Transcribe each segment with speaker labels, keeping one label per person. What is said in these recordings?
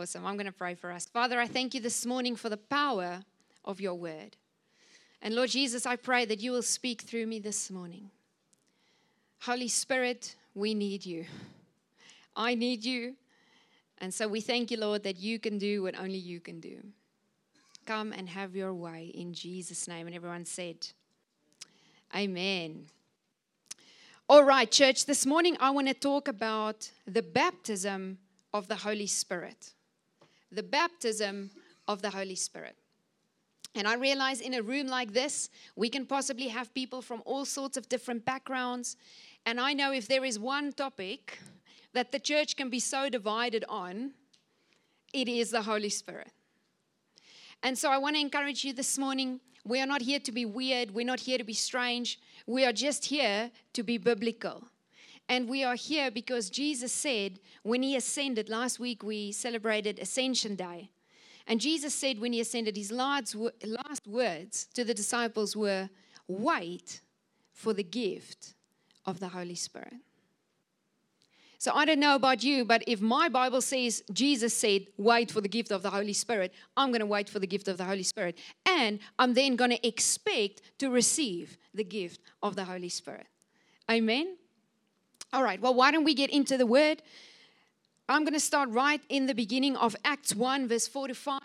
Speaker 1: Awesome. I'm going to pray for us. Father, I thank you this morning for the power of your word. And Lord Jesus, I pray that you will speak through me this morning. Holy Spirit, we need you. I need you. And so we thank you, Lord, that you can do what only you can do. Come and have your way in Jesus' name. And everyone said, Amen. All right, church, this morning I want to talk about the baptism of the Holy Spirit. The baptism of the Holy Spirit. And I realize in a room like this, we can possibly have people from all sorts of different backgrounds. And I know if there is one topic that the church can be so divided on, it is the Holy Spirit. And so I want to encourage you this morning. We are not here to be weird. We're not here to be strange. We are just here to be biblical. And we are here because Jesus said when he ascended, last week we celebrated Ascension Day. And Jesus said when he ascended, his last, words to the disciples were, Wait for the gift of the Holy Spirit. So I don't know about you, but if my Bible says Jesus said, wait for the gift of the Holy Spirit, I'm going to wait for the gift of the Holy Spirit. And I'm then going to expect to receive the gift of the Holy Spirit. Amen? All right, well, why don't we get into the word? I'm going to start right in the beginning of Acts 1, verse 4 to 5.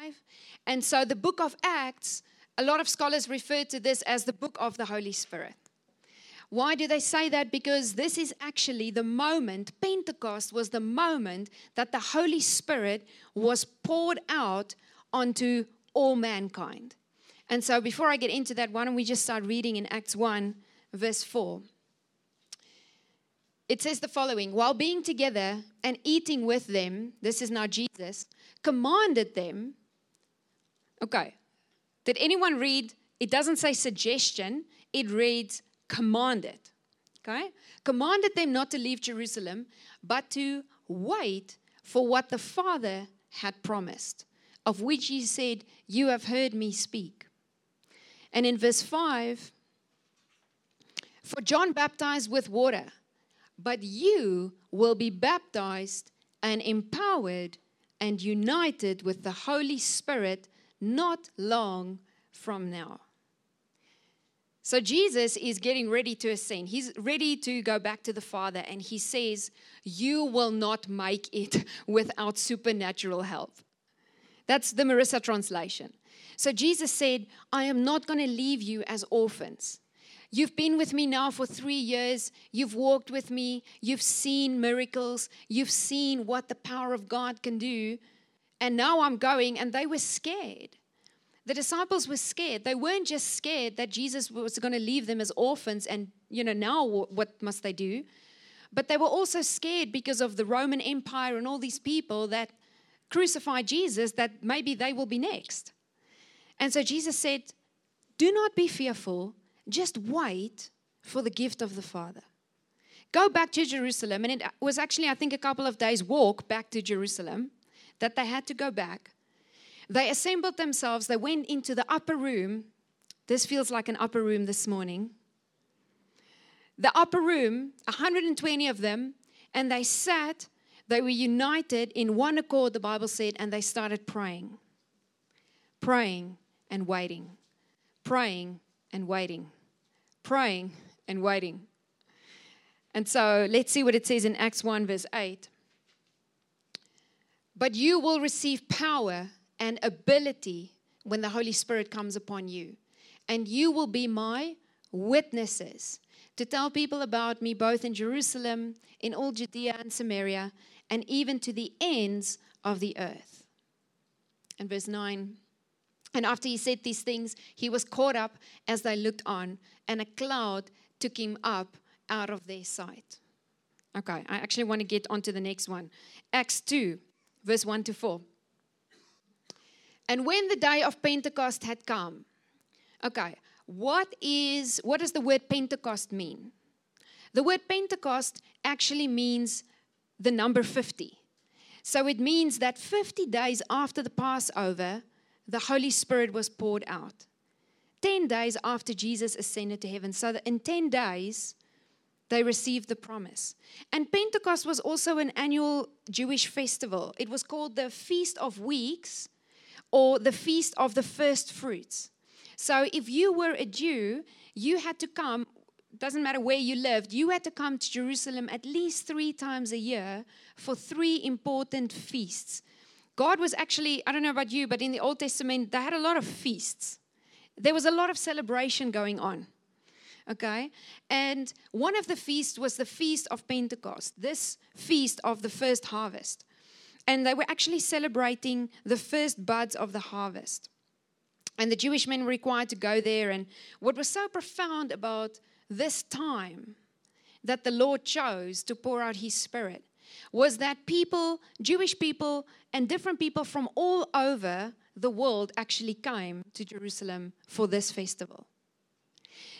Speaker 1: And so the book of Acts, a lot of scholars refer to this as the book of the Holy Spirit. Why do they say that? Because this is actually the moment, Pentecost was the moment that the Holy Spirit was poured out onto all mankind. And so before I get into that, why don't we just start reading in Acts 1, verse 4. It says the following While being together and eating with them, this is now Jesus, commanded them. Okay, did anyone read? It doesn't say suggestion, it reads commanded. Okay? Commanded them not to leave Jerusalem, but to wait for what the Father had promised, of which he said, You have heard me speak. And in verse 5, for John baptized with water, but you will be baptized and empowered and united with the Holy Spirit not long from now. So Jesus is getting ready to ascend. He's ready to go back to the Father, and he says, You will not make it without supernatural help. That's the Marissa translation. So Jesus said, I am not going to leave you as orphans. You've been with me now for three years. You've walked with me. You've seen miracles. You've seen what the power of God can do. And now I'm going, and they were scared. The disciples were scared. They weren't just scared that Jesus was going to leave them as orphans and, you know, now what must they do? But they were also scared because of the Roman Empire and all these people that crucified Jesus, that maybe they will be next. And so Jesus said, Do not be fearful, just wait for the gift of the Father. Go back to Jerusalem. And it was actually, I think, a couple of days' walk back to Jerusalem that they had to go back. They assembled themselves, they went into the upper room. This feels like an upper room this morning. The upper room, 120 of them, and they sat, they were united in one accord, the Bible said, and they started praying. Praying and waiting. Praying and waiting. Praying and waiting. And so let's see what it says in Acts 1, verse 8. But you will receive power and ability when the Holy Spirit comes upon you. And you will be my witnesses to tell people about me both in Jerusalem, in all Judea and Samaria, and even to the ends of the earth. And verse 9 And after he said these things, he was caught up as they looked on, and a cloud took him up out of their sight. Okay, I actually want to get on to the next one. Acts 2, verse 1 to 4. And when the day of Pentecost had come, okay, what is what does the word Pentecost mean? The word Pentecost actually means the number 50. So it means that 50 days after the Passover, the Holy Spirit was poured out. 10 days after Jesus ascended to heaven. So that in 10 days, they received the promise. And Pentecost was also an annual Jewish festival. It was called the Feast of Weeks or the Feast of the First Fruits. So if you were a Jew, you had to come, doesn't matter where you lived, you had to come to Jerusalem at least three times a year for three important feasts. God was actually, I don't know about you, but in the Old Testament, they had a lot of feasts. There was a lot of celebration going on. Okay? And one of the feasts was the Feast of Pentecost, this feast of the first harvest. And they were actually celebrating the first buds of the harvest. And the Jewish men were required to go there. And what was so profound about this time that the Lord chose to pour out his spirit was that people, Jewish people, and different people from all over the world actually came to Jerusalem for this festival.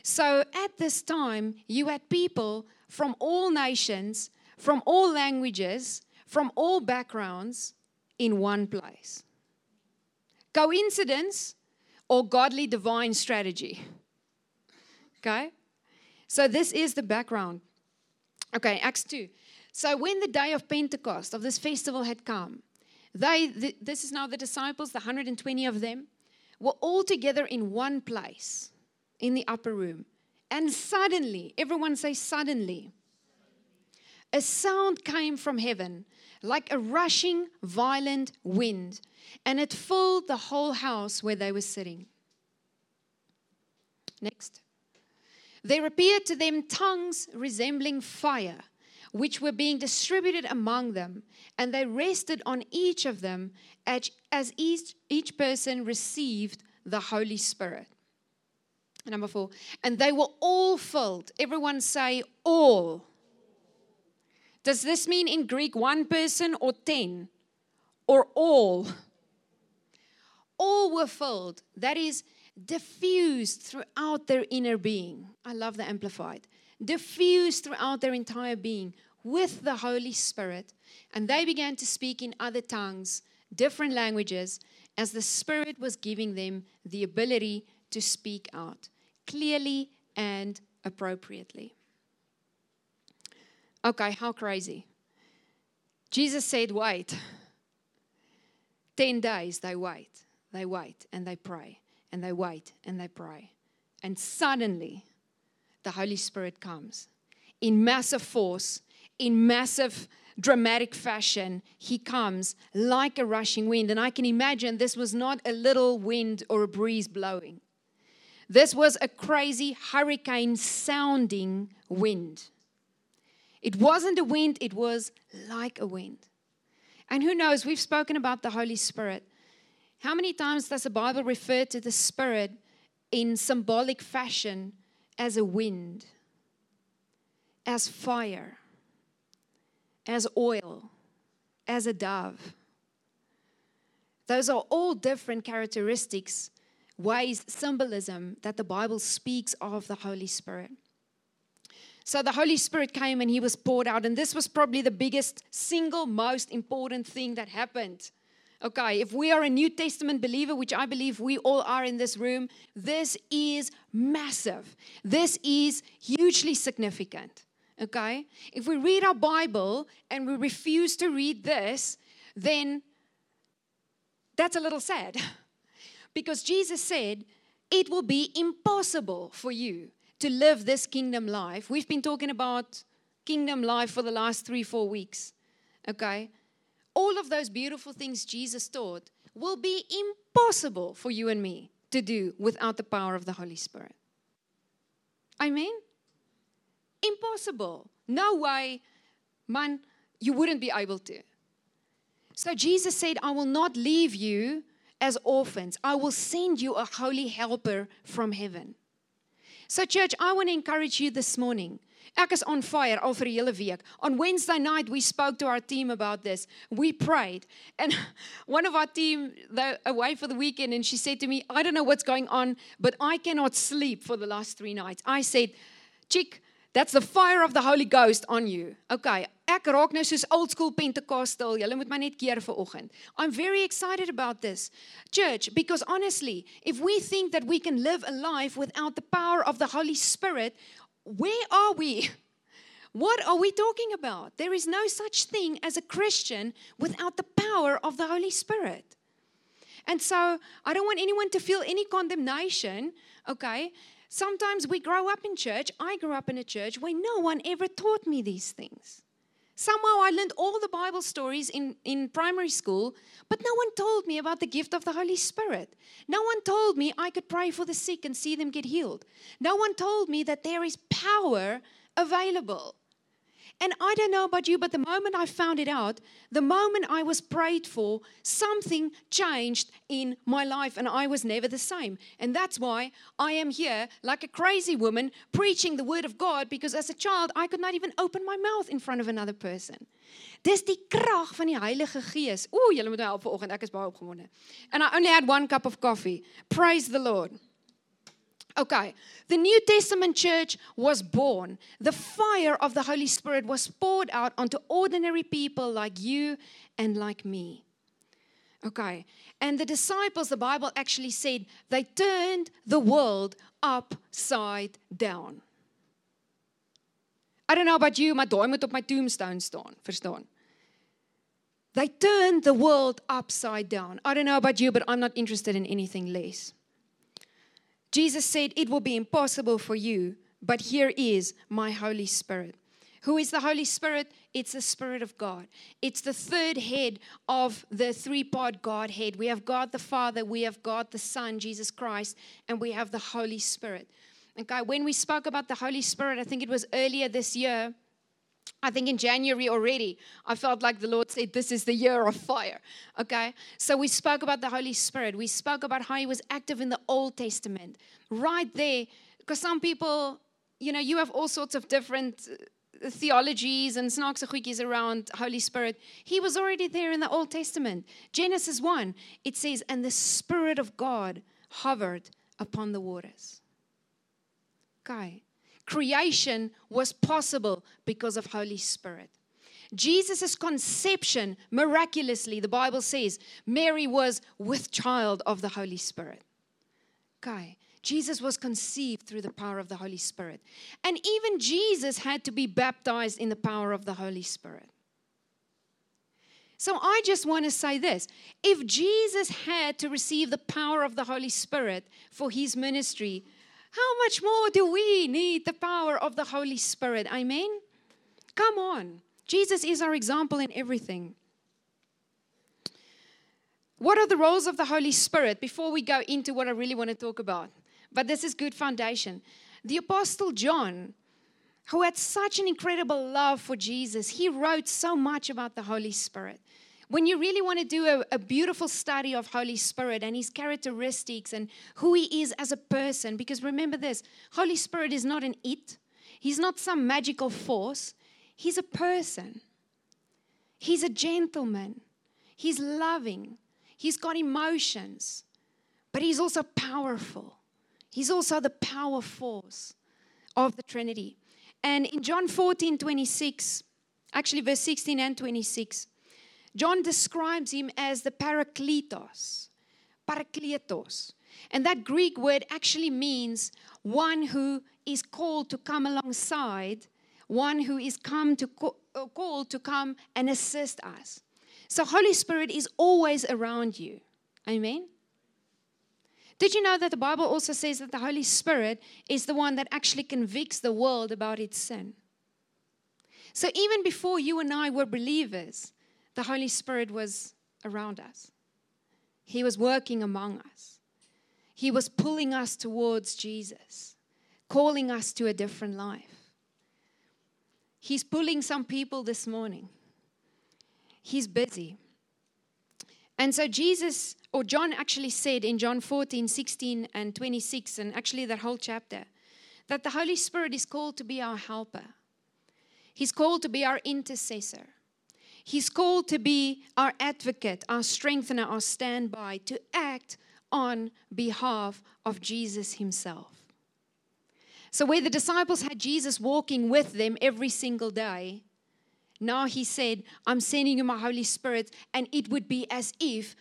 Speaker 1: So at this time, you had people from all nations, from all languages, from all backgrounds in one place. Coincidence or godly divine strategy? Okay? So this is the background. Okay, Acts 2. So when the day of Pentecost, of this festival had come, they, th- this is now the disciples, the 120 of them, were all together in one place in the upper room. And suddenly, everyone say, suddenly, a sound came from heaven like a rushing, violent wind, and it filled the whole house where they were sitting. Next. There appeared to them tongues resembling fire, which were being distributed among them, and they rested on each of them as each, each person received the Holy Spirit. Number four. And they were all filled. Everyone say all. Does this mean in Greek one person or ten? Or all? All were filled. That is diffused throughout their inner being. I love the Amplified. Diffused throughout their entire being with the Holy Spirit. And they began to speak in other tongues, different languages, as the Spirit was giving them the ability to speak out clearly and appropriately. Okay, how crazy. Jesus said, wait. 10 days they wait, they wait, and they pray, and they wait, and they pray. And suddenly, the Holy Spirit comes in massive force, in massive dramatic fashion. He comes like a rushing wind. And I can imagine this was not a little wind or a breeze blowing. This was a crazy hurricane sounding wind. It wasn't a wind, it was like a wind. And who knows, we've spoken about the Holy Spirit. How many times does the Bible refer to the Spirit in symbolic fashion as a wind, as fire, as oil, as a dove? Those are all different characteristics ways, symbolism that the Bible speaks of the Holy Spirit. So the Holy Spirit came and he was poured out, and this was probably the biggest, single most important thing that happened. Okay, if we are a New Testament believer, which I believe we all are in this room, this is massive. This is hugely significant. Okay, if we read our Bible and we refuse to read this, then that's a little sad. Because Jesus said, it will be impossible for you to live this kingdom life. We've been talking about kingdom life for the last three, four weeks. Okay? All of those beautiful things Jesus taught will be impossible for you and me to do without the power of the Holy Spirit. I mean, impossible. No way, man, you wouldn't be able to. So Jesus said, I will not leave you as orphans. I will send you a holy helper from heaven. So, church, I want to encourage you this morning. Ek is on fire al vir 'n hele week. On Wednesday night, we spoke to our team about this. We prayed. And one of our team, they're away for the weekend, and she said to me, I don't know what's going on, but I cannot sleep for the last three nights. I said, Chick, that's the fire of the Holy Ghost on you. Okay, ek raak nou soos old school Pentecostal. Julle moet my net keer vir oggend. I'm very excited about this. Church, because honestly, if we think that we can live a life without the power of the Holy Spirit, where are we? What are we talking about? There is no such thing as a Christian without the power of the Holy Spirit. And so I don't want anyone to feel any condemnation, okay? Sometimes we grow up in church. I grew up in a church where no one ever taught me these things. Somehow I learned all the Bible stories in, in primary school, but no one told me about the gift of the Holy Spirit. No one told me I could pray for the sick and see them get healed. No one told me that there is power available. And I don't know about you, but the moment I found it out, the moment I was prayed for, something changed in my life and I was never the same. And that's why I am here like a crazy woman preaching the word of God because as a child I could not even open my mouth in front of another person. Dis die krag van die Heilige Gees. Ooh, julle moet my help vanoggend. Ek is baie opgewonde. And I only had one cup of coffee. Praise the Lord. Okay, the New Testament church was born. The fire of the Holy Spirit was poured out onto ordinary people like you and like me. Okay, and the disciples, the Bible actually said, they turned the world upside down. I don't know about you, maar daai moet op my tombstone staan, verstaan? They turned the world upside down. I don't know about you, but I'm not interested in anything less. Jesus said, It will be impossible for you, but here is my Holy Spirit. Who is the Holy Spirit? It's the Spirit of God. It's the third head of the three part Godhead. We have God the Father, we have God the Son, Jesus Christ, and we have the Holy Spirit. Okay, when we spoke about the Holy Spirit, I think it was earlier this year, I think in January already, I felt like the Lord said, This is the year of fire. Okay? So we spoke about the Holy Spirit. We spoke about how He was active in the Old Testament. Right there, because some people, you know, you have all sorts of different uh, theologies and snaakse goedjies around Holy Spirit. He was already there in the Old Testament. Genesis 1, it says, And the Spirit of God hovered upon the waters. Okay creation was possible because of Holy Spirit. Jesus' conception, miraculously, the Bible says, Mary was with child of the Holy Spirit. Okay. Jesus was conceived through the power of the Holy Spirit. And even Jesus had to be baptized in the power of the Holy Spirit. So I just want to say this if Jesus had to receive the power of the Holy Spirit for his ministry, how much more do we need the power of the Holy Spirit? Amen? Come on. Jesus is our example in everything. What are the roles of the Holy Spirit before we go into what I really want to talk about? But this is good foundation. The Apostle John, who had such an incredible love for Jesus, he wrote so much about the Holy Spirit when you really want to do a, a, beautiful study of Holy Spirit and his characteristics and who he is as a person, because remember this Holy Spirit is not an it, he's not some magical force, he's a person. He's a gentleman, he's loving, he's got emotions, but he's also powerful. He's also the power force of the Trinity. And in John 14 26, actually, verse 16 and 26, John describes him as the Parakletos. Parakletos. And that Greek word actually means one who is called to come alongside, one who is come to uh, called to come and assist us. So Holy Spirit is always around you. Amen. Did you know that the Bible also says that the Holy Spirit is the one that actually convicts the world about its sin? So even before you and I were believers, the Holy Spirit was around us. He was working among us. He was pulling us towards Jesus, calling us to a different life. He's pulling some people this morning. He's busy. And so Jesus, or John actually said in John 14, 16, and 26, and actually that whole chapter, that the Holy Spirit is called to be our helper. He's called to be our intercessor. He's called to be our advocate, our strengthener, our standby, to act on behalf of Jesus himself. So, where the disciples had Jesus walking with them every single day, now he said, I'm sending you my Holy Spirit, and it would be as if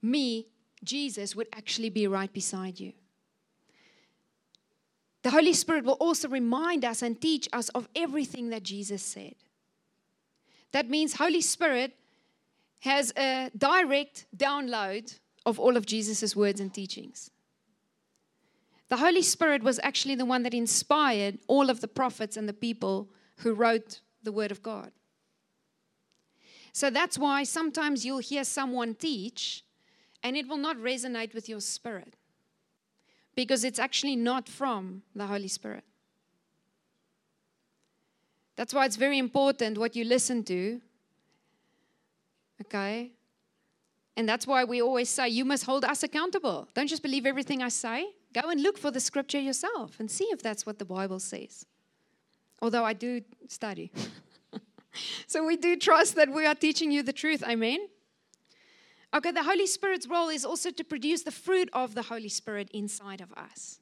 Speaker 1: me, Jesus, would actually be right beside you. the Holy Spirit will also remind us and teach us of everything that Jesus said. That means Holy Spirit has a direct download of all of Jesus' words and teachings. The Holy Spirit was actually the one that inspired all of the prophets and the people who wrote the Word of God. So that's why sometimes you'll hear someone teach and it will not resonate with your spirit because it's actually not from the Holy Spirit. That's why it's very important what you listen to. Okay? And that's why we always say, you must hold us accountable. Don't just believe everything I say. Go and look for the scripture yourself and see if that's what the Bible says. Although I do study. so we do trust that we are teaching you the truth. Amen. Okay, the Holy Spirit's role is also to produce the fruit of the Holy Spirit inside of us.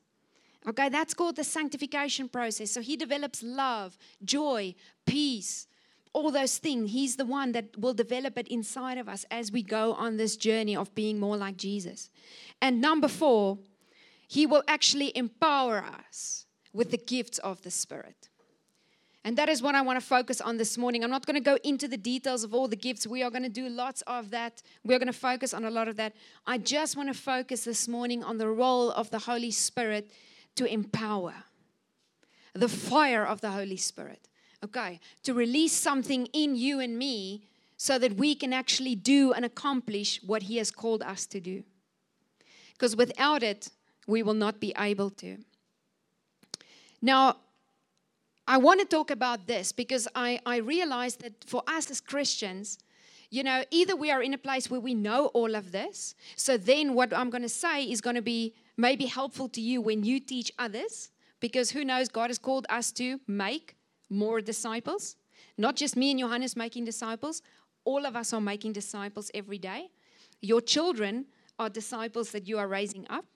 Speaker 1: Okay, that's called the sanctification process. So he develops love, joy, peace, all those things. He's the one that will develop it inside of us as we go on this journey of being more like Jesus. And number four, he will actually empower us with the gifts of the Spirit. And that is what I want to focus on this morning. I'm not going to go into the details of all the gifts. We are going to do lots of that. We're going to focus on a lot of that. I just want to focus this morning on the role of the Holy Spirit to empower, the fire of the Holy Spirit. Okay, to release something in you and me so that we can actually do and accomplish what He has called us to do. Because without it, we will not be able to. Now, I want to talk about this because I, I realize that for us as Christians, you know, either we are in a place where we know all of this, so then what I'm going to say is going to be maybe helpful to you when you teach others, because who knows, God has called us to make more disciples. Not just me and Johannes making disciples, all of us are making disciples every day. Your children are disciples that you are raising up.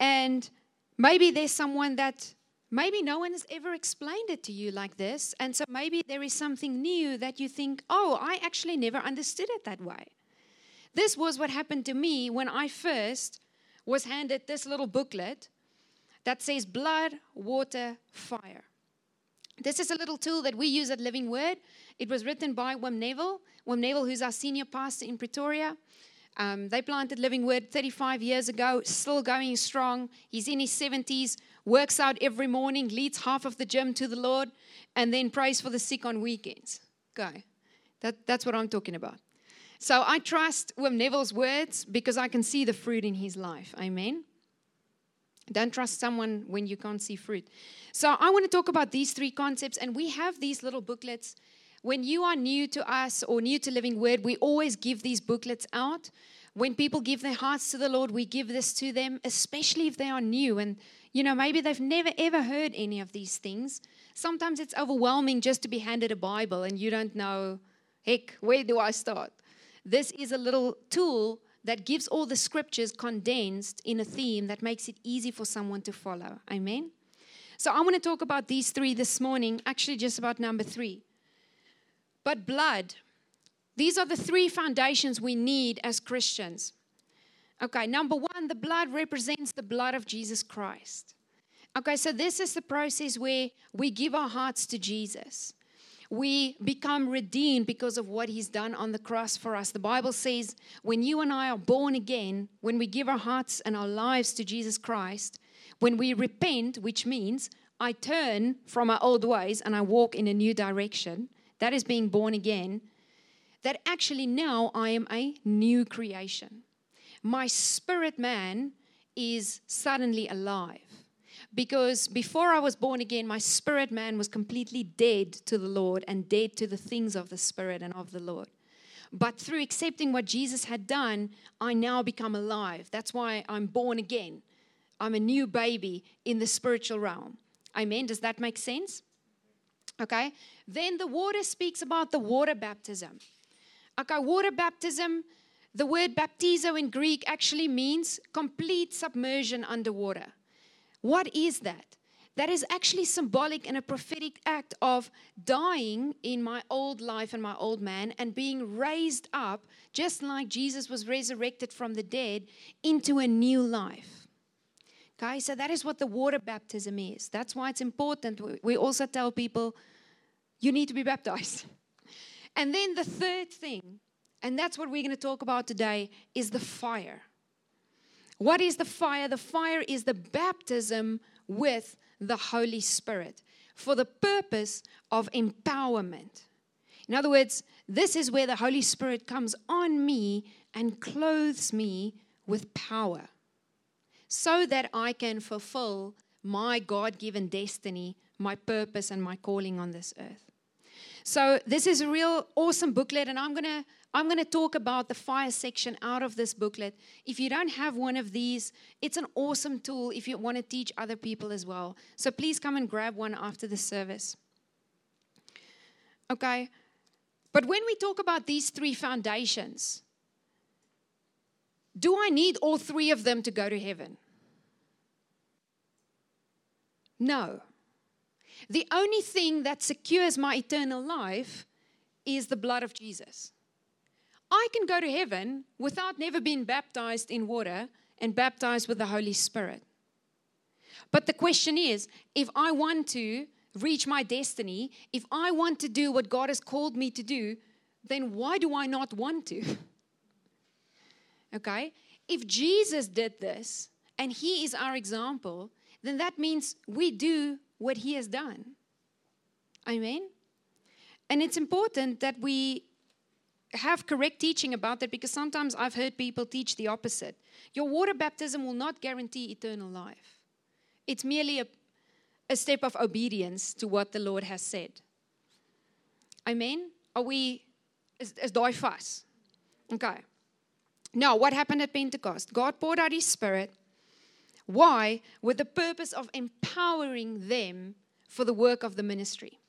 Speaker 1: And maybe there's someone that Maybe no one has ever explained it to you like this. And so maybe there is something new that you think, oh, I actually never understood it that way. This was what happened to me when I first was handed this little booklet that says blood, water, fire. This is a little tool that we use at Living Word. It was written by Wim Neville. Wim Neville, who's our senior pastor in Pretoria. Um, they planted Living Word 35 years ago, still going strong. He's in his 70s, works out every morning, leads half of the gym to the Lord, and then prays for the sick on weekends. Okay, that, that's what I'm talking about. So I trust Wim Neville's words because I can see the fruit in his life. Amen. Don't trust someone when you can't see fruit. So I want to talk about these three concepts, and we have these little booklets when you are new to us or new to Living Word, we always give these booklets out. When people give their hearts to the Lord, we give this to them, especially if they are new and, you know, maybe they've never ever heard any of these things. Sometimes it's overwhelming just to be handed a Bible and you don't know, heck, where do I start? This is a little tool that gives all the scriptures condensed in a theme that makes it easy for someone to follow. Amen? So I want to talk about these three this morning, actually, just about number three. But blood, these are the three foundations we need as Christians. Okay, number one, the blood represents the blood of Jesus Christ. Okay, so this is the process where we give our hearts to Jesus. We become redeemed because of what he's done on the cross for us. The Bible says when you and I are born again, when we give our hearts and our lives to Jesus Christ, when we repent, which means I turn from my old ways and I walk in a new direction, that is being born again, that actually now I am a new creation. My spirit man is suddenly alive. Because before I was born again, my spirit man was completely dead to the Lord and dead to the things of the Spirit and of the Lord. But through accepting what Jesus had done, I now become alive. That's why I'm born again. I'm a new baby in the spiritual realm. Amen. Does that make sense? Okay. Then the water speaks about the water baptism. Okay, water baptism, the word baptizo in Greek actually means complete submersion underwater. What is that? That is actually symbolic and a prophetic act of dying in my old life and my old man and being raised up, just like Jesus was resurrected from the dead, into a new life. Okay, so that is what the water baptism is. That's why it's important. We also tell people you need to be baptized. And then the third thing, and that's what we're going to talk about today, is the fire. What is the fire? The fire is the baptism with the Holy Spirit for the purpose of empowerment. In other words, this is where the Holy Spirit comes on me and clothes me with power so that I can fulfill my God given destiny, my purpose, and my calling on this earth. So, this is a real awesome booklet, and I'm to I'm to talk about the fire section out of this booklet. If you don't have one of these, it's an awesome tool if you want to teach other people as well. So please come and grab one after the service. Okay? But when we talk about these three foundations, do I need all three of them to go to heaven? No. The only thing that secures my eternal life is the blood of Jesus. I can go to heaven without never being baptized in water and baptized with the Holy Spirit. But the question is if I want to reach my destiny, if I want to do what God has called me to do, then why do I not want to? okay? If Jesus did this and he is our example, then that means we do what he has done. Amen? And it's important that we have correct teaching about that because sometimes I've heard people teach the opposite. Your water baptism will not guarantee eternal life, it's merely a, a step of obedience to what the Lord has said. Amen? Are we, is, is daai vas? Okay. Now, what happened at Pentecost? God poured out his spirit. Why? With the purpose of empowering them for the work of the ministry.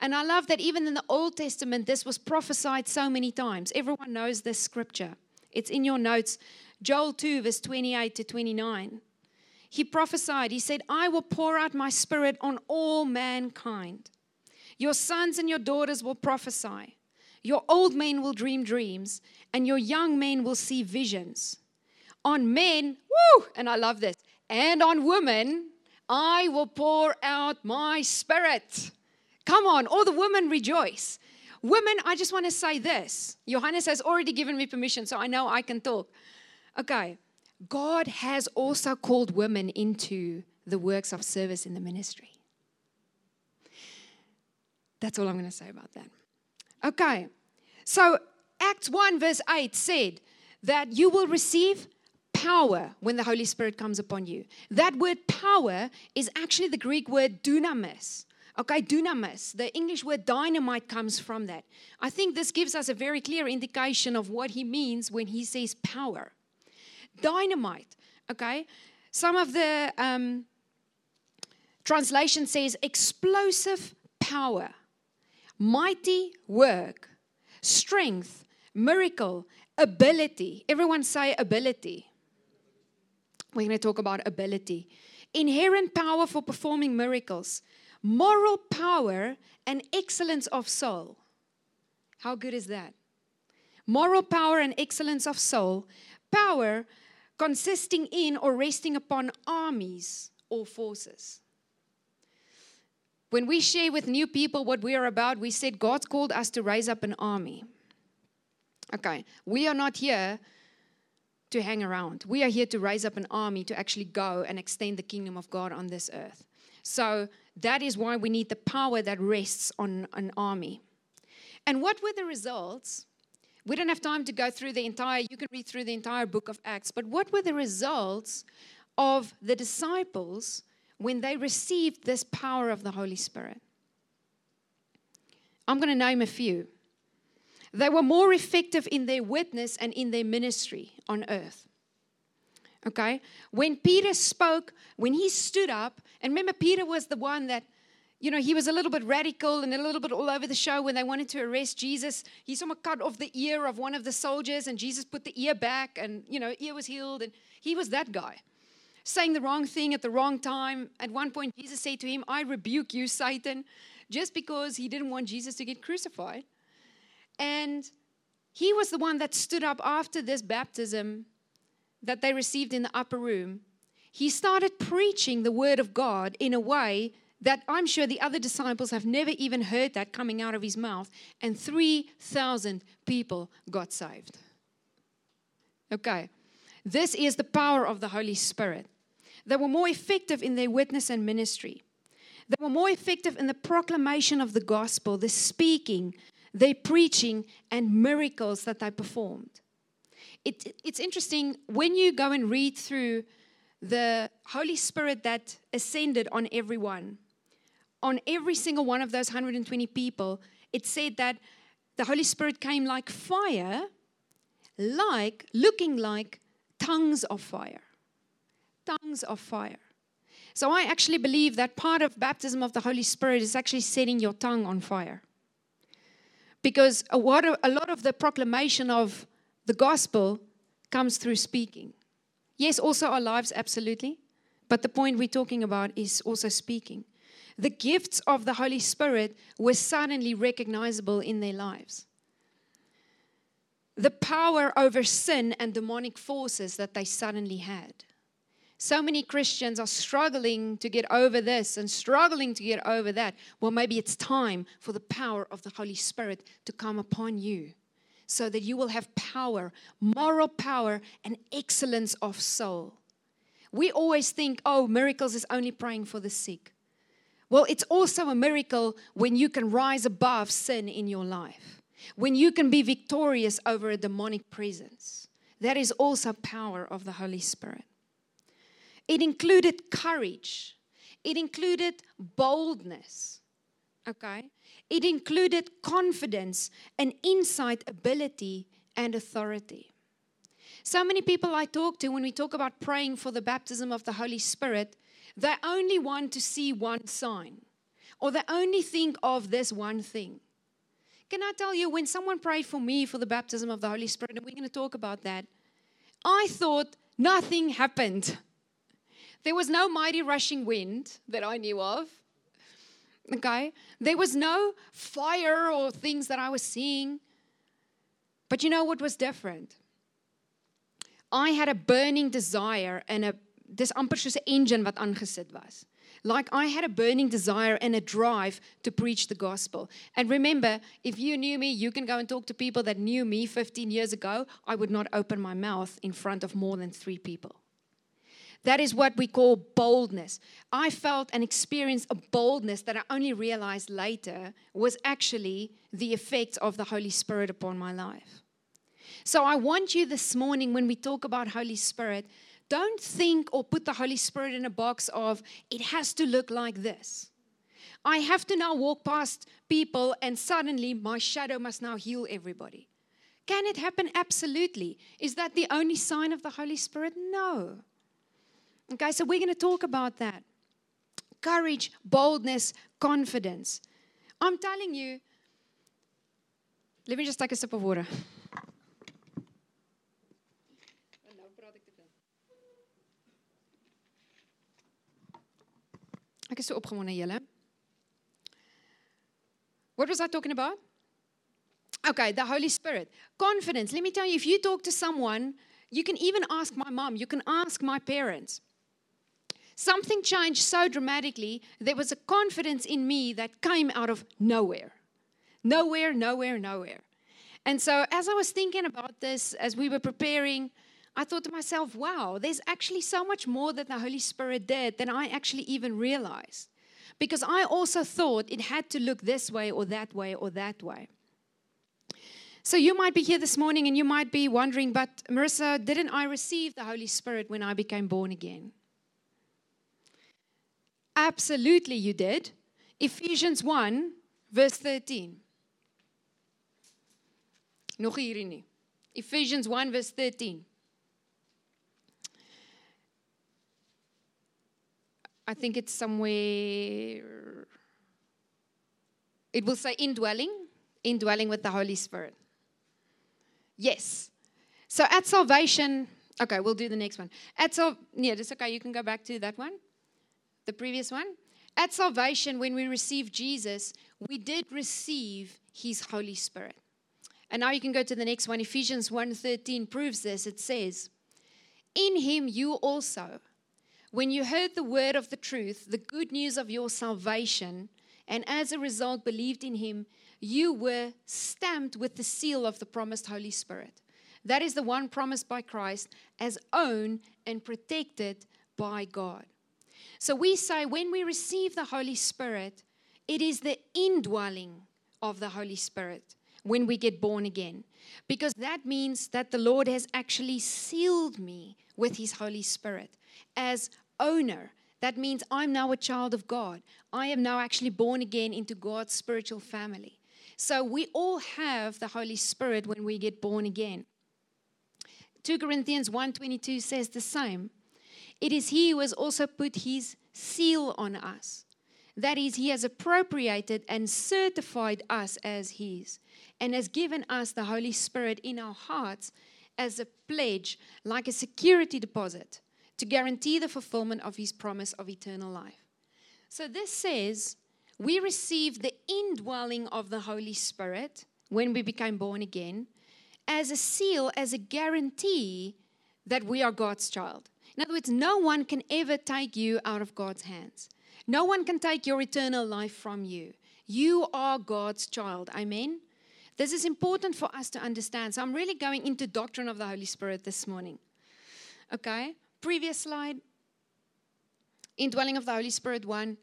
Speaker 1: And I love that even in the Old Testament, this was prophesied so many times. Everyone knows this scripture, it's in your notes. Joel 2, verse 28 to 29. He prophesied, He said, I will pour out my spirit on all mankind. Your sons and your daughters will prophesy. Your old men will dream dreams, and your young men will see visions. On men, woo, and I love this, and on women, I will pour out my spirit. Come on, all the women rejoice. Women, I just want to say this. Johannes has already given me permission, so I know I can talk. Okay, God has also called women into the works of service in the ministry. That's all I'm going to say about that. Okay, so Acts 1, verse 8 said that you will receive power when the Holy Spirit comes upon you. That word power is actually the Greek word dunamis. Okay, dunamis, the English word dynamite comes from that. I think this gives us a very clear indication of what he means when he says power. Dynamite, okay? Some of the um, translation says explosive power, mighty work, strength, miracle, ability. Everyone say ability. We're going to talk about ability. Inherent power for performing miracles moral power and excellence of soul. How good is that? Moral power and excellence of soul. Power consisting in or resting upon armies or forces. When we share with new people what we are about, we said God's called us to raise up an army. Okay, we are not here to hang around. We are here to raise up an army to actually go and extend the kingdom of God on this earth. So that is why we need the power that rests on an army. And what were the results? We don't have time to go through the entire, you can read through the entire book of Acts, but what were the results of the disciples when they received this power of the Holy Spirit? I'm going to name a few. They were more effective in their witness and in their ministry on earth. Okay? When Peter spoke, when he stood up, and remember, Peter was the one that, you know, he was a little bit radical and a little bit all over the show when they wanted to arrest Jesus. He somehow cut off the ear of one of the soldiers, and Jesus put the ear back, and, you know, ear was healed, and he was that guy. Saying the wrong thing at the wrong time. At one point, Jesus said to him, I rebuke you, Satan, just because he didn't want Jesus to get crucified. And he was the one that stood up after this baptism that they received in the upper room, he started preaching the word of God in a way that I'm sure the other disciples have never even heard that coming out of his mouth, and 3,000 people got saved. Okay, this is the power of the Holy Spirit. They were more effective in their witness and ministry. They were more effective in the proclamation of the gospel, the speaking, their preaching, and miracles that they performed. It, it's interesting when you go and read through the Holy Spirit that ascended on everyone on every single one of those 120 people, it said that the Holy Spirit came like fire, like, looking like tongues of fire. Tongues of fire. So I actually believe that part of baptism of the Holy Spirit is actually setting your tongue on fire. Because a lot of, a lot of the proclamation of the gospel comes through speaking. Yes, also our lives, absolutely. But the point we're talking about is also speaking the gifts of the Holy Spirit were suddenly recognizable in their lives. The power over sin and demonic forces that they suddenly had. So many Christians are struggling to get over this and struggling to get over that. Well, maybe it's time for the power of the Holy Spirit to come upon you so that you will have power, moral power, and excellence of soul. We always think, oh, miracles is only praying for the sick. Well, it's also a miracle when you can rise above sin in your life, when you can be victorious over a demonic presence. That is also power of the Holy Spirit. It included courage. It included boldness. Okay? It included confidence and insight, ability, and authority. So many people I talk to when we talk about praying for the baptism of the Holy Spirit, they only want to see one sign, or they only think of this one thing. Can I tell you, when someone prayed for me for the baptism of the Holy Spirit, and we're going to talk about that, I thought nothing happened. There was no mighty rushing wind that I knew of. Okay? There was no fire or things that I was seeing. But you know what was different? I had a burning desire and a soos 'n engine wat aangesit was. Like I had a burning desire and a drive to preach the gospel. And remember, if you knew me, you can go and talk to people that knew me 15 years ago. I would not open my mouth in front of more than three people. That is what we call boldness. I felt and experienced a boldness that I only realized later was actually the effect of the Holy Spirit upon my life. So I want you this morning, when we talk about Holy Spirit, don't think or put the Holy Spirit in a box of it has to look like this. I have to now walk past people and suddenly my shadow must now heal everybody. Can it happen? Absolutely. Is that the only sign of the Holy Spirit? No. Okay, so we're going to talk about that. Courage, boldness, confidence. I'm telling you, let me just take a sip of water. What was I talking about? Okay, the Holy Spirit. Confidence. Let me tell you, if you talk to someone, you can even ask my mom, you can ask my parents. Something changed so dramatically, there was a confidence in me that came out of nowhere. Nowhere, nowhere, nowhere. And so, as I was thinking about this, as we were preparing, I thought to myself, wow, there's actually so much more that the Holy Spirit did than I actually even realized. Because I also thought it had to look this way or that way or that way. So you might be here this morning and you might be wondering, but Marissa, didn't I receive the Holy Spirit when I became born again? Absolutely, you did. Ephesians 1, verse 13. Nog hierin nie. Ephesians 1 verse 13. I think it's somewhere, it will say indwelling, indwelling with the Holy Spirit. Yes. So at salvation, okay, we'll do the next one. At so, yeah, that's okay. You can go back to that one, the previous one. At salvation, when we received Jesus, we did receive His Holy Spirit. And now you can go to the next one. Ephesians 1:13 proves this. It says, "In Him you also." when you heard the word of the truth, the good news of your salvation, and as a result believed in him, you were stamped with the seal of the promised Holy Spirit. That is the one promised by Christ as owned and protected by God. So we say when we receive the Holy Spirit, it is the indwelling of the Holy Spirit when we get born again. Because that means that the Lord has actually sealed me with His Holy Spirit as owner. That means I'm now a child of God. I am now actually born again into God's spiritual family. So we all have the Holy Spirit when we get born again. 2 Corinthians 1:22 says the same. It is he who has also put his seal on us. That is, he has appropriated and certified us as his and has given us the Holy Spirit in our hearts as a pledge, like a security deposit, to guarantee the fulfillment of his promise of eternal life. So this says we receive the indwelling of the Holy Spirit when we became born again as a seal, as a guarantee that we are God's child. In other words, no one can ever take you out of God's hands. No one can take your eternal life from you. You are God's child. Amen. This is important for us to understand. So I'm really going into doctrine of the Holy Spirit this morning. Okay? Previous slide. Indwelling of the Holy Spirit 1.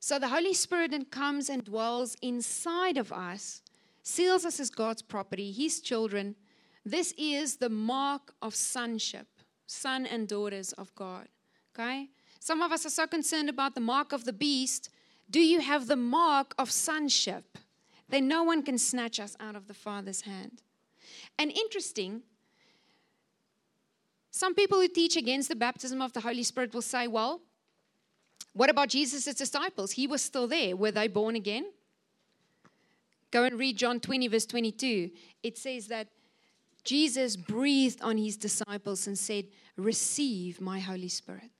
Speaker 1: So the Holy Spirit then comes and dwells inside of us, seals us as God's property, his children. This is the mark of sonship, son and daughters of God. Okay? Some of us are so concerned about the mark of the beast. Do you have the mark of sonship? then no one can snatch us out of the Father's hand. And interesting, some people who teach against the baptism of the Holy Spirit will say, well, what about Jesus' disciples? He was still there. Were they born again? Go and read John 20, verse 22. It says that Jesus breathed on his disciples and said, Receive my Holy Spirit.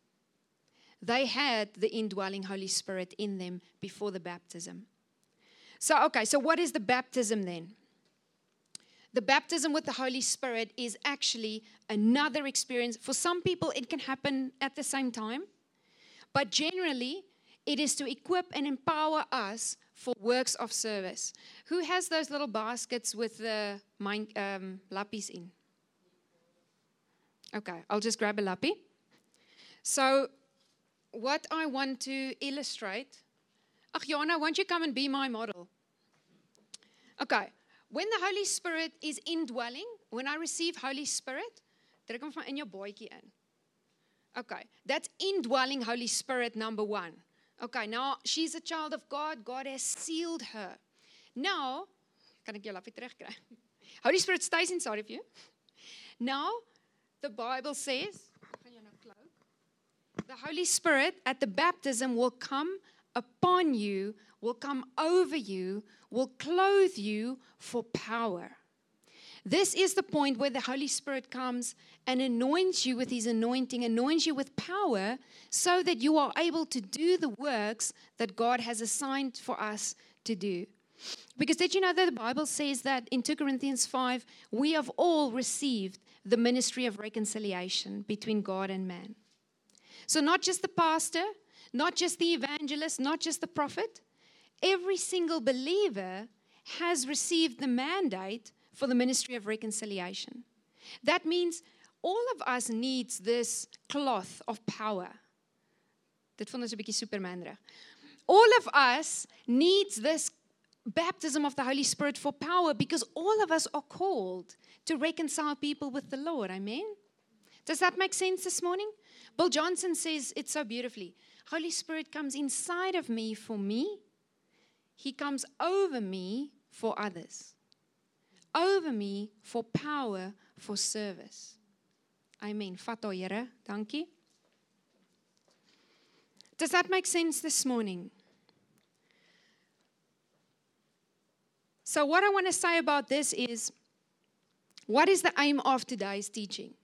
Speaker 1: They had the indwelling Holy Spirit in them before the baptism. So, okay, so what is the baptism then? The baptism with the Holy Spirit is actually another experience. For some people, it can happen at the same time, but generally, it is to equip and empower us for works of service. Who has those little baskets with the um, lappies in? Okay, I'll just grab a lappy. So, what I want to illustrate. Ach, won't you come and be my model? Okay, when the Holy Spirit is indwelling, when I receive Holy Spirit, druk hom van in jou baadjie in. Okay, that's indwelling Holy Spirit number 1. Okay, now she's a child of God. God has sealed her. Now, kan ek jou lappie terugkry? Holy Spirit stays inside of you. Now, the Bible says, the Holy Spirit at the baptism will come upon you, will come over you, will clothe you for power. This is the point where the Holy Spirit comes and anoints you with His anointing, anoints you with power, so that you are able to do the works that God has assigned for us to do. Because did you know that the Bible says that in 2 Corinthians 5, we have all received the ministry of reconciliation between God and man? So, not just the pastor, not just the evangelist, not just the prophet, every single believer has received the mandate for the ministry of reconciliation. That means all of us needs this cloth of power. Dit vond ons 'n bietjie Superman reg. All of us needs this baptism of the Holy Spirit for power because all of us are called to reconcile people with the Lord. Amen. Does that make sense this morning? Bill Johnson says it so beautifully. Holy Spirit comes inside of me for me he comes over me for others, over me for power, for service. Amen. Fato Here, dankie. Does that make sense this morning? So, what I want to say about this is what is the aim of today's teaching?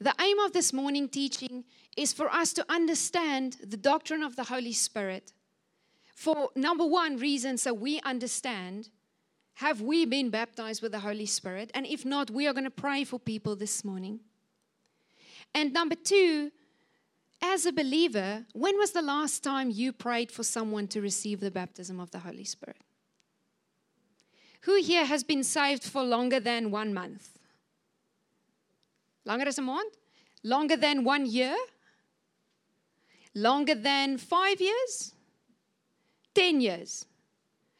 Speaker 1: The aim of this morning teaching is for us to understand the doctrine of the Holy Spirit for number one reason, so we understand have we been baptized with the Holy Spirit? And if not, we are going to pray for people this morning. And number two, as a believer, when was the last time you prayed for someone to receive the baptism of the Holy Spirit? Who here has been saved for longer than one month? Longer as a month? Longer than one year? Longer than five years? 10 years?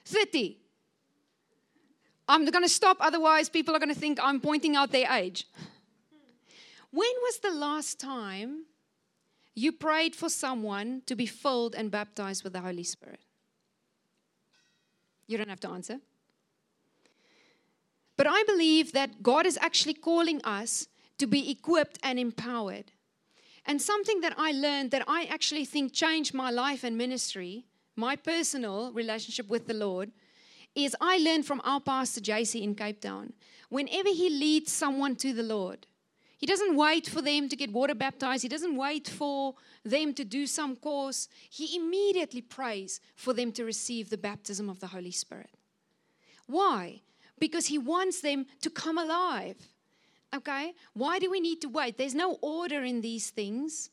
Speaker 1: 30? I'm going to stop, otherwise, people are going to think I'm pointing out their age. When was the last time you prayed for someone to be filled and baptized with the Holy Spirit? You don't have to answer. But I believe that God is actually calling us to be equipped and empowered. And something that I learned that I actually think changed my life and ministry, my personal relationship with the Lord, is I learned from our pastor JC in Cape Town. Whenever he leads someone to the Lord, he doesn't wait for them to get water baptized. He doesn't wait for them to do some course. He immediately prays for them to receive the baptism of the Holy Spirit. Why? Because he wants them to come alive. Okay? Why do we need to wait? There's no order in these things.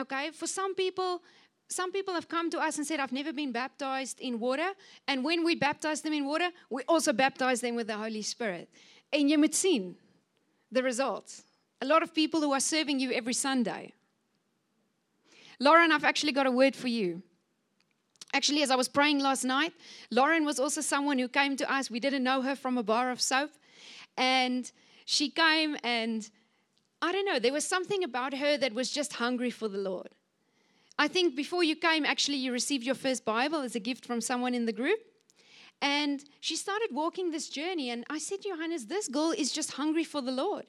Speaker 1: Okay? For some people, some people have come to us and said, I've never been baptized in water. And when we baptize them in water, we also baptize them with the Holy Spirit. And you moet sien the results. A lot of people who are serving you every Sunday. Lauren, I've actually got a word for you. Actually, as I was praying last night, Lauren was also someone who came to us. We didn't know her from a bar of soap. And she came and I don't know, there was something about her that was just hungry for the Lord. I think before you came, actually, you received your first Bible as a gift from someone in the group. And she started walking this journey. And I said, Johannes, this girl is just hungry for the Lord.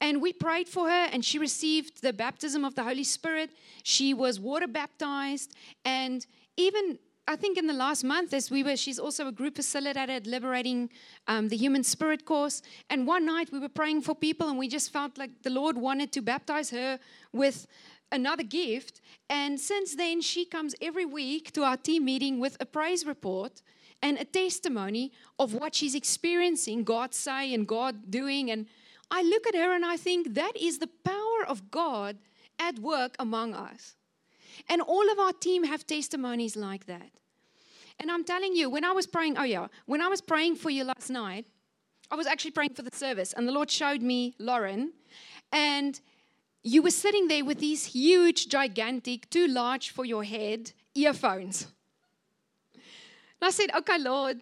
Speaker 1: And we prayed for her, and she received the baptism of the Holy Spirit. She was water baptized. And even I think in the last month, as we were, she's also a group facilitator at Liberating um, the Human Spirit course. And one night we were praying for people, and we just felt like the Lord wanted to baptize her with another gift. And since then, she comes every week to our team meeting with a praise report and a testimony of what she's experiencing, God say and God doing. And I look at her and I think that is the power of God at work among us. And all of our team have testimonies like that. And I'm telling you, when I was praying, oh yeah, when I was praying for you last night, I was actually praying for the service, and the Lord showed me Lauren, and you were sitting there with these huge, gigantic, too large for your head earphones. And I said, okay, Lord.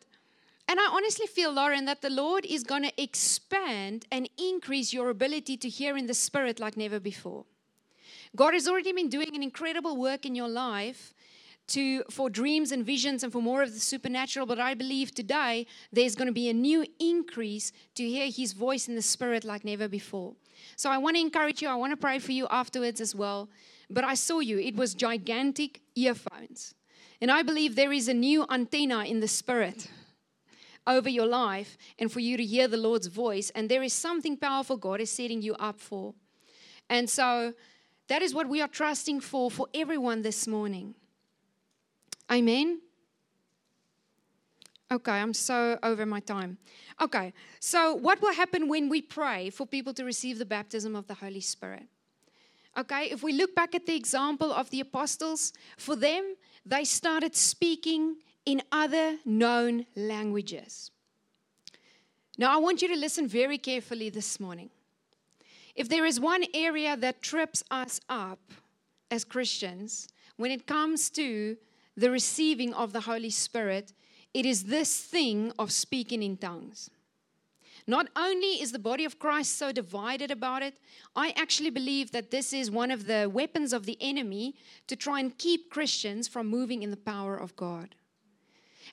Speaker 1: And I honestly feel, Lauren, that the Lord is going to expand and increase your ability to hear in the Spirit like never before. God has already been doing an incredible work in your life to for dreams and visions and for more of the supernatural but i believe today there's going to be a new increase to hear his voice in the spirit like never before so i want to encourage you i want to pray for you afterwards as well but i saw you it was gigantic earphones and i believe there is a new antenna in the spirit over your life and for you to hear the lord's voice and there is something powerful god is setting you up for and so that is what we are trusting for for everyone this morning. Amen. Okay, I'm so over my time. Okay, so what will happen when we pray for people to receive the baptism of the Holy Spirit? Okay, if we look back at the example of the apostles, for them, they started speaking in other known languages. Now, I want you to listen very carefully this morning. If there is one area that trips us up as Christians when it comes to the receiving of the Holy Spirit, it is this thing of speaking in tongues. Not only is the body of Christ so divided about it, I actually believe that this is one of the weapons of the enemy to try and keep Christians from moving in the power of God.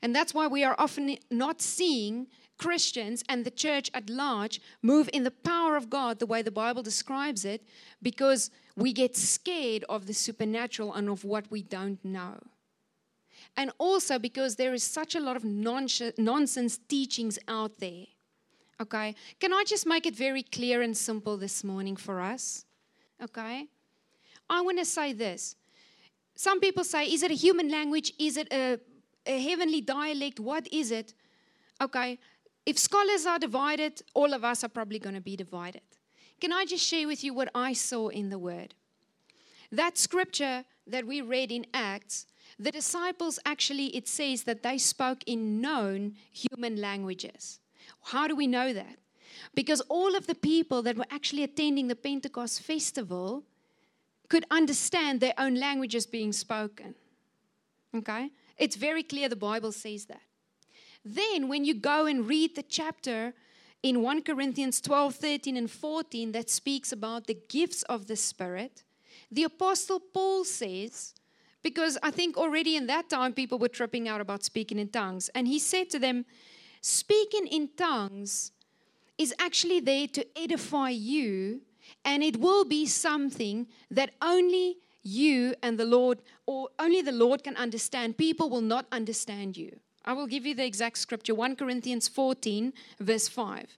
Speaker 1: And that's why we are often not seeing Christians and the church at large move in the power of God the way the Bible describes it because we get scared of the supernatural and of what we don't know. And also because there is such a lot of nonsense teachings out there. Okay? Can I just make it very clear and simple this morning for us? Okay? I want to say this. Some people say, is it a human language? Is it a, a heavenly dialect? What is it? Okay, if scholars are divided, all of us are probably going to be divided. Can I just share with you what I saw in the Word? That scripture that we read in Acts, the disciples actually, it says that they spoke in known human languages. How do we know that? Because all of the people that were actually attending the Pentecost festival could understand their own languages being spoken. Okay? It's very clear the Bible says that. Then, when you go and read the chapter in 1 Corinthians 12, 13, and 14 that speaks about the gifts of the Spirit, the Apostle Paul says, because I think already in that time people were tripping out about speaking in tongues, and he said to them, Speaking in tongues is actually there to edify you, and it will be something that only you and the Lord, or only the Lord can understand. People will not understand you. I will give you the exact scripture 1 Corinthians 14, verse 5.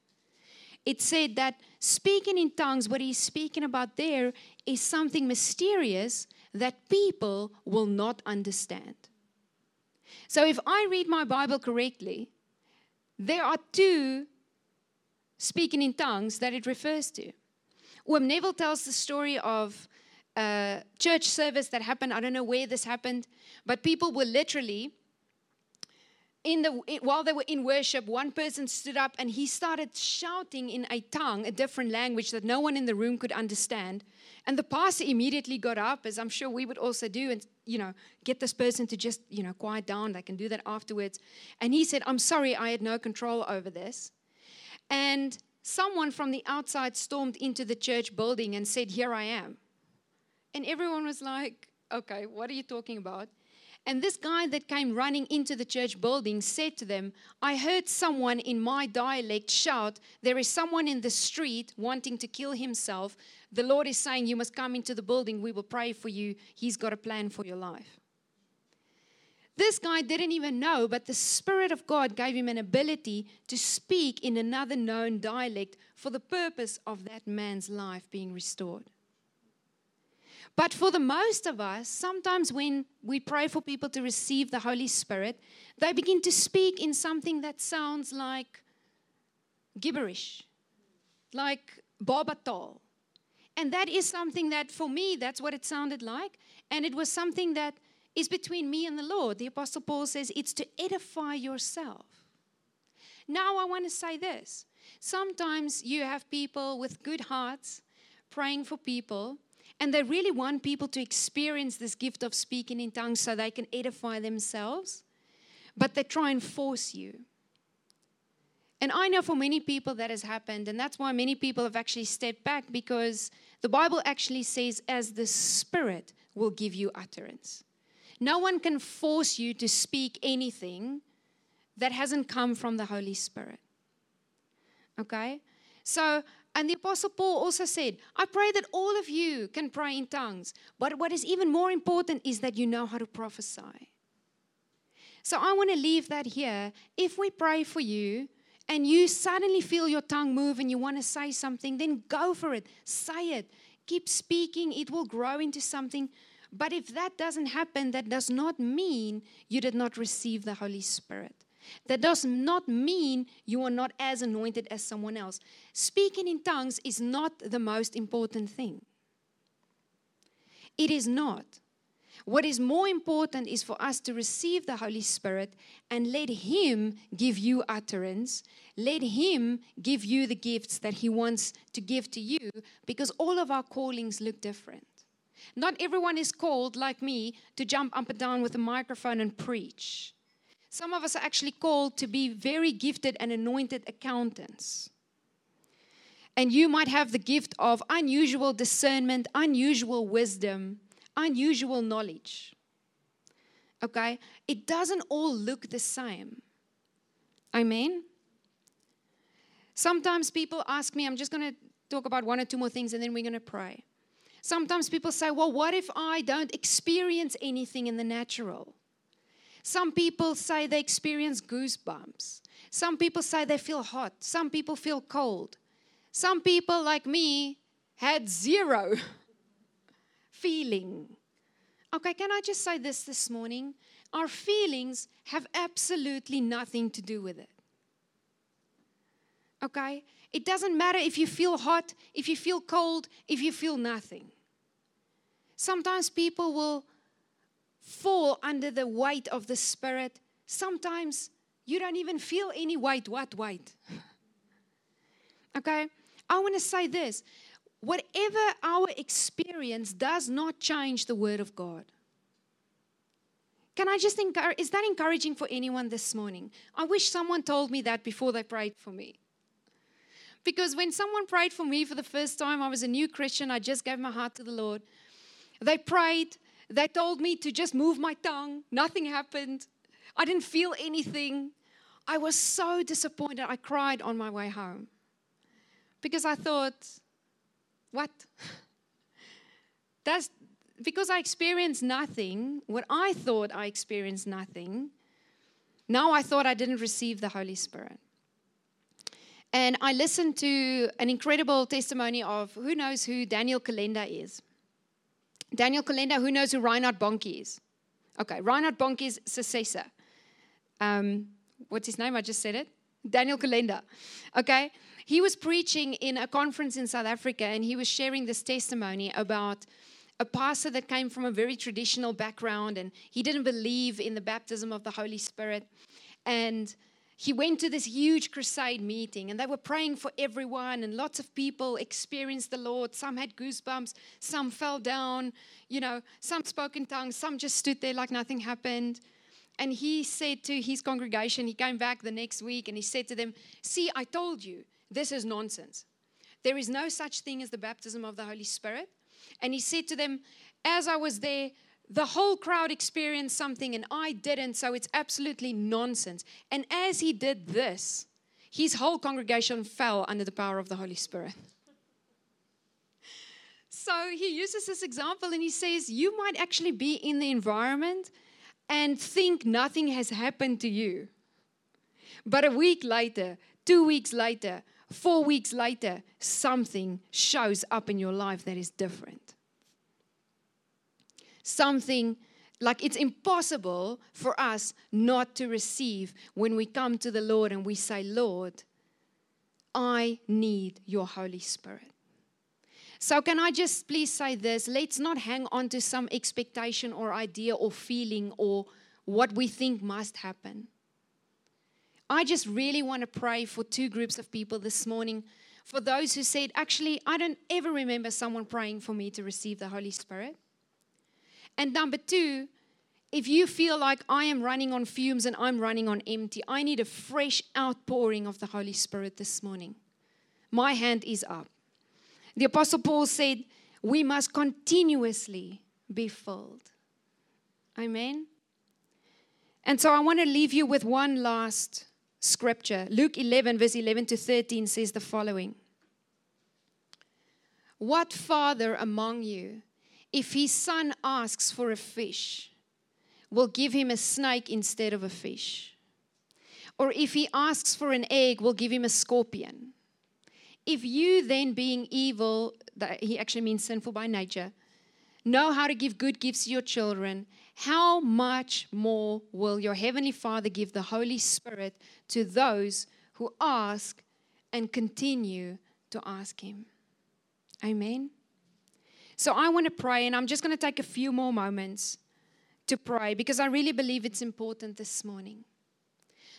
Speaker 1: It said that speaking in tongues, what he's speaking about there is something mysterious that people will not understand. So if I read my Bible correctly, there are two speaking in tongues that it refers to. Wim Neville tells the story of a church service that happened. I don't know where this happened, but people were literally in the while they were in worship one person stood up and he started shouting in a tongue a different language that no one in the room could understand and the pastor immediately got up as i'm sure we would also do and you know get this person to just you know quiet down. They can do that afterwards. And he said i'm sorry i had no control over this. And someone from the outside stormed into the church building and said here i am. And everyone was like okay what are you talking about and this guy that came running into the church building said to them, I heard someone in my dialect shout, There is someone in the street wanting to kill himself. The Lord is saying, You must come into the building. We will pray for you. He's got a plan for your life. This guy didn't even know, but the Spirit of God gave him an ability to speak in another known dialect for the purpose of that man's life being restored. But for the most of us, sometimes when we pray for people to receive the Holy Spirit, they begin to speak in something that sounds like gibberish, like Babatal. And that is something that, for me, that's what it sounded like. And it was something that is between me and the Lord. The Apostle Paul says it's to edify yourself. Now, I want to say this. Sometimes you have people with good hearts praying for people and they really want people to experience this gift of speaking in tongues so they can edify themselves. But they try and force you. And I know for many people that has happened, and that's why many people have actually stepped back because the Bible actually says, as the Spirit will give you utterance. No one can force you to speak anything that hasn't come from the Holy Spirit. Okay? So and the Apostle Paul also said, I pray that all of you can pray in tongues. But what is even more important is that you know how to prophesy. So I want to leave that here. If we pray for you and you suddenly feel your tongue move and you want to say something, then go for it. Say it. Keep speaking. It will grow into something. But if that doesn't happen, that does not mean you did not receive the Holy Spirit. That does not mean you are not as anointed as someone else. Speaking in tongues is not the most important thing. It is not. What is more important is for us to receive the Holy Spirit and let Him give you utterance. Let Him give you the gifts that He wants to give to you because all of our callings look different. Not everyone is called, like me, to jump up and down with a microphone and preach. Some of us are actually called to be very gifted and anointed accountants. And you might have the gift of unusual discernment, unusual wisdom, unusual knowledge. Okay? It doesn't all look the same. Amen? Sometimes people ask me, I'm just going to talk about one or two more things and then we're going to pray. Sometimes people say, Well, what if I don't experience anything in the natural? Some people say they experience goosebumps. Some people say they feel hot. Some people feel cold. Some people, like me, had zero feeling. Okay, can I just say this this morning? Our feelings have absolutely nothing to do with it. Okay? It doesn't matter if you feel hot, if you feel cold, if you feel nothing. Sometimes people will fall under the weight of the Spirit. Sometimes you don't even feel any weight. What weight? okay? I want to say this whatever our experience does not change the Word of God. Can I just encourage? Is that encouraging for anyone this morning? I wish someone told me that before they prayed for me. Because when someone prayed for me for the first time, I was a new Christian, I just gave my heart to the Lord. They prayed, they told me to just move my tongue, nothing happened. I didn't feel anything. I was so disappointed. I cried on my way home because I thought, what? That's because I experienced nothing, what I thought I experienced nothing, now I thought I didn't receive the Holy Spirit. And I listened to an incredible testimony of who knows who Daniel Kolenda is. Daniel Kolenda, who knows who Reinhard Bonnke is? Okay, Reinhard Bonnke's successor. Um, what's his name? I just said it. Daniel Kolenda. Okay, he was preaching in a conference in South Africa and he was sharing this testimony about a pastor that came from a very traditional background and he didn't believe in the baptism of the Holy Spirit. And he went to this huge crusade meeting and they were praying for everyone and lots of people experienced the lord. Some had goosebumps some fell down you know some spoke in tongues some just stood there like nothing happened. And he said to his congregation he came back the next week and he said to them see i told you this is nonsense. There is no such thing as the baptism of the holy spirit. And he said to them, As I was there, the whole crowd experienced something and I didn't, so it's absolutely nonsense. And as he did this, his whole congregation fell under the power of the Holy Spirit. So he uses this example and he says, You might actually be in the environment and think nothing has happened to you. But a week later, two weeks later, Four weeks later, something shows up in your life that is different. Something like it's impossible for us not to receive when we come to the Lord and we say, Lord, I need your Holy Spirit. So, can I just please say this? Let's not hang on to some expectation or idea or feeling or what we think must happen. I just really want to pray for two groups of people this morning. For those who said, actually, I don't ever remember someone praying for me to receive the Holy Spirit. And number two, if you feel like I am running on fumes and I'm running on empty, I need a fresh outpouring of the Holy Spirit this morning. My hand is up. The Apostle Paul said, We must continuously be filled. Amen. And so I want to leave you with one last scripture. Luke 11, verse 11 to 13 says the following What father among you, if his son asks for a fish, will give him a snake instead of a fish? Or if he asks for an egg, will give him a scorpion? If you then, being evil, that he actually means sinful by nature, know how to give good gifts to your children, how much more will your Heavenly Father give the Holy Spirit to those who ask and continue to ask Him? Amen. So I want to pray, and I'm just going to take a few more moments to pray because I really believe it's important this morning.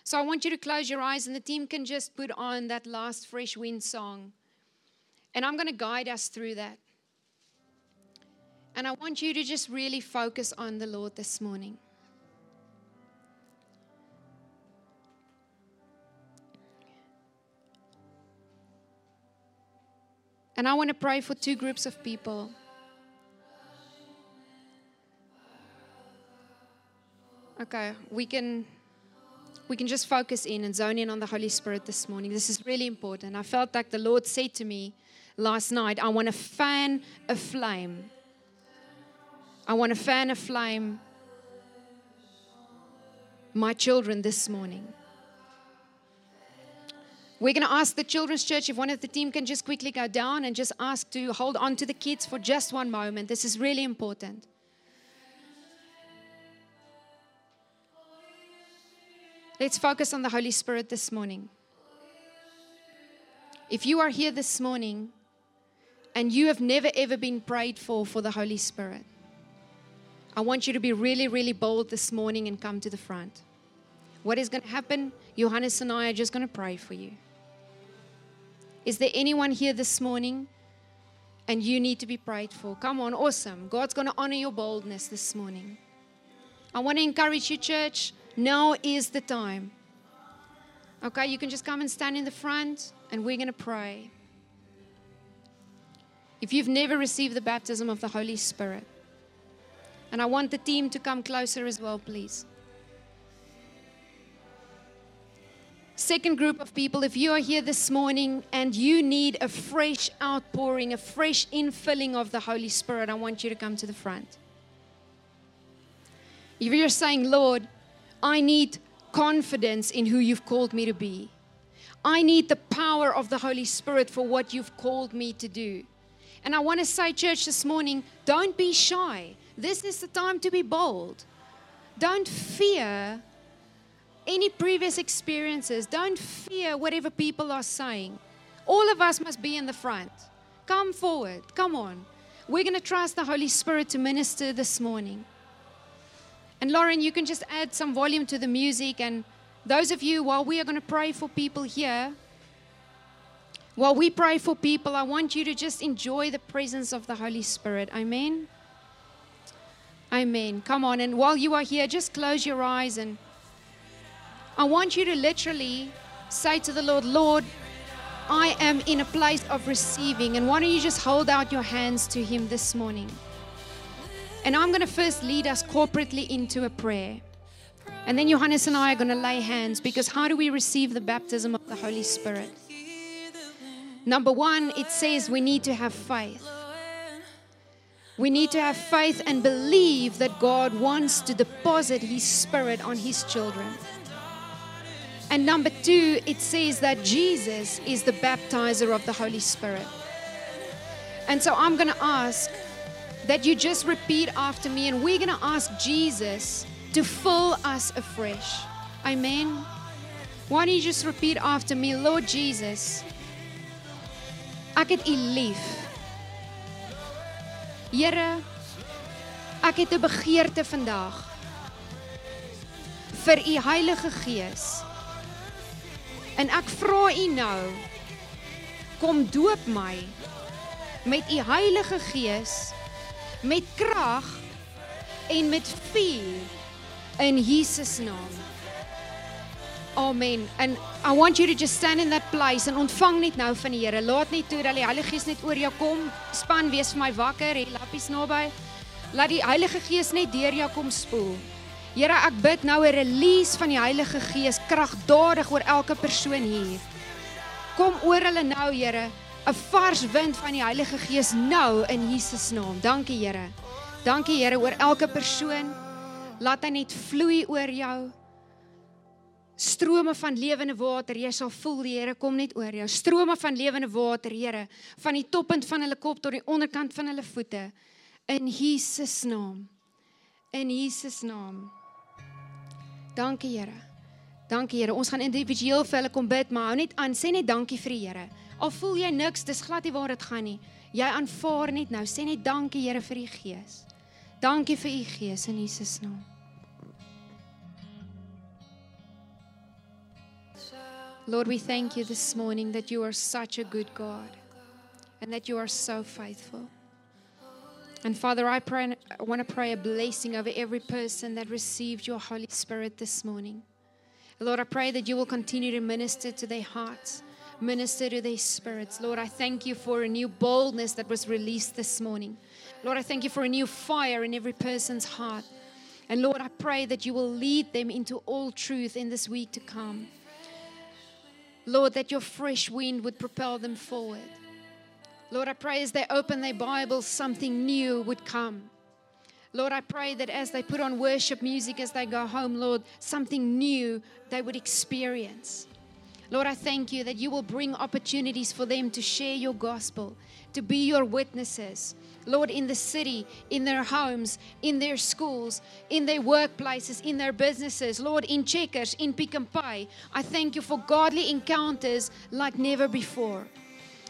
Speaker 1: So I want you to close your eyes, and the team can just put on that last Fresh Wind song. And I'm going to guide us through that. And I want you to just really focus on the Lord this morning. And I want to pray for two groups of people. Okay, we can we can just focus in and zone in on the Holy Spirit this morning. This is really important. I felt like the Lord said to me last night, I want to fan a flame I want to fan a flame my children this morning. We're going to ask the children's church if one of the team can just quickly go down and just ask to hold on to the kids for just one moment. This is really important. Let's focus on the Holy Spirit this morning. If you are here this morning and you have never ever been prayed for for the Holy Spirit, I want you to be really, really bold this morning and come to the front. What is going to happen? Johannes and I are just going to pray for you. Is there anyone here this morning and you need to be prayed for? Come on, awesome. God's going to honor your boldness this morning. I want to encourage you, church. Now is the time. Okay, you can just come and stand in the front and we're going to pray. If you've never received the baptism of the Holy Spirit, and I want the team to come closer as well, please. Second group of people, if you are here this morning and you need a fresh outpouring, a fresh infilling of the Holy Spirit, I want you to come to the front. If you're saying, Lord, I need confidence in who you've called me to be, I need the power of the Holy Spirit for what you've called me to do. And I want to say, church, this morning, don't be shy. This is the time to be bold. Don't fear any previous experiences. Don't fear whatever people are saying. All of us must be in the front. Come forward. Come on. We're going to trust the Holy Spirit to minister this morning. And Lauren, you can just add some volume to the music. And those of you, while we are going to pray for people here, while we pray for people, I want you to just enjoy the presence of the Holy Spirit. Amen. Amen. Come on. And while you are here, just close your eyes and I want you to literally say to the Lord, Lord, I am in a place of receiving. And why don't you just hold out your hands to Him this morning? And I'm going to first lead us corporately into a prayer. And then Johannes and I are going to lay hands because how do we receive the baptism of the Holy Spirit? Number one, it says we need to have faith. We need to have faith and believe that God wants to deposit His Spirit on His children. And number two, it says that Jesus is the baptizer of the Holy Spirit. And so I'm going to ask that you just repeat after me, and we're going to ask Jesus to fill us afresh. Amen. Why don't you just repeat after me, Lord Jesus, ek het U lief. Here, ek het 'n begeerte vandag vir U Heilige Gees En ek vra U nou, kom doop my met U Heilige Gees met krag en met vuur in Jesus naam. Amen. And I want you to just stand in that place en ontvang net nou van die Here. Laat net toe dat die Heilige Gees net oor jou kom. Span wees vir my wakker, hier lappies naby. Laat die Heilige Gees net deur jou kom spoel. Here, ek bid nou 'n release van die Heilige Gees kragtadig oor elke persoon hier. Kom oor hulle nou, Here, 'n vars wind van die Heilige Gees nou in Jesus naam. Dankie, Here. Dankie, Here, oor elke persoon. Laat hy net vloei oor jou. Strome van lewende water, jy sal voel die Here kom net oor jou. Strome van lewende water, Here, van die toppunt van hulle kop tot die onderkant van hulle voete. In Jesus naam. In Jesus naam. Dankie Here. Dankie Here. Ons gaan individueel vir hulle kom bid, maar hou net aan, sê net dankie vir die Here. Al voel jy niks, dis glad nie waar dit gaan nie. Jy aanvaar net nou. Sê net dankie Here vir u Gees. Dankie vir u Gees in Jesus naam. Lord, we thank you this morning that you are such a good God and that you are so faithful. And Father, I pray I want to pray a blessing over every person that received your Holy Spirit this morning. Lord, I pray that you will continue to minister to their hearts, minister to their spirits. Lord, I thank you for a new boldness that was released this morning. Lord, I thank you for a new fire in every person's heart. And Lord, I pray that you will lead them into all truth in this week to come. Lord, that your fresh wind would propel them forward. Lord, I pray as they open their Bibles, something new would come. Lord, I pray that as they put on worship music as they go home, Lord, something new they would experience. Lord, I thank you that you will bring opportunities for them to share your gospel, to be your witnesses. Lord, in the city, in their homes, in their schools, in their workplaces, in their businesses, Lord, in Checkers, in Pick n Pay, I thank you for godly encounters like never before.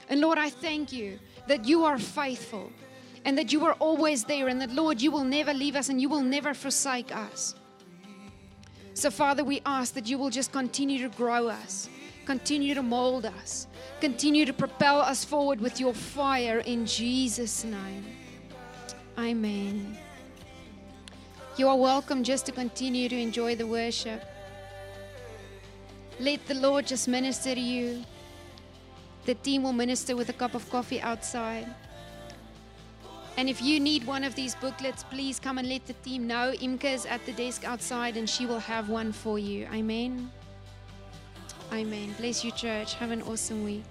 Speaker 1: And Lord, I thank you that you are faithful and that you are always there, and that, Lord, you will never leave us and you will never forsake us. So, Father, we ask that you will just continue to grow us, continue to mold us, continue to propel us forward with your fire in Jesus' name. Amen. You are welcome just to continue to enjoy the worship. Let the Lord just minister to you. The team will minister with a cup of coffee outside. And if you need one of these booklets, please come and let the team know. Imke is at the desk outside and she will have one for you. Amen. Amen. Bless you, church. Have an awesome week.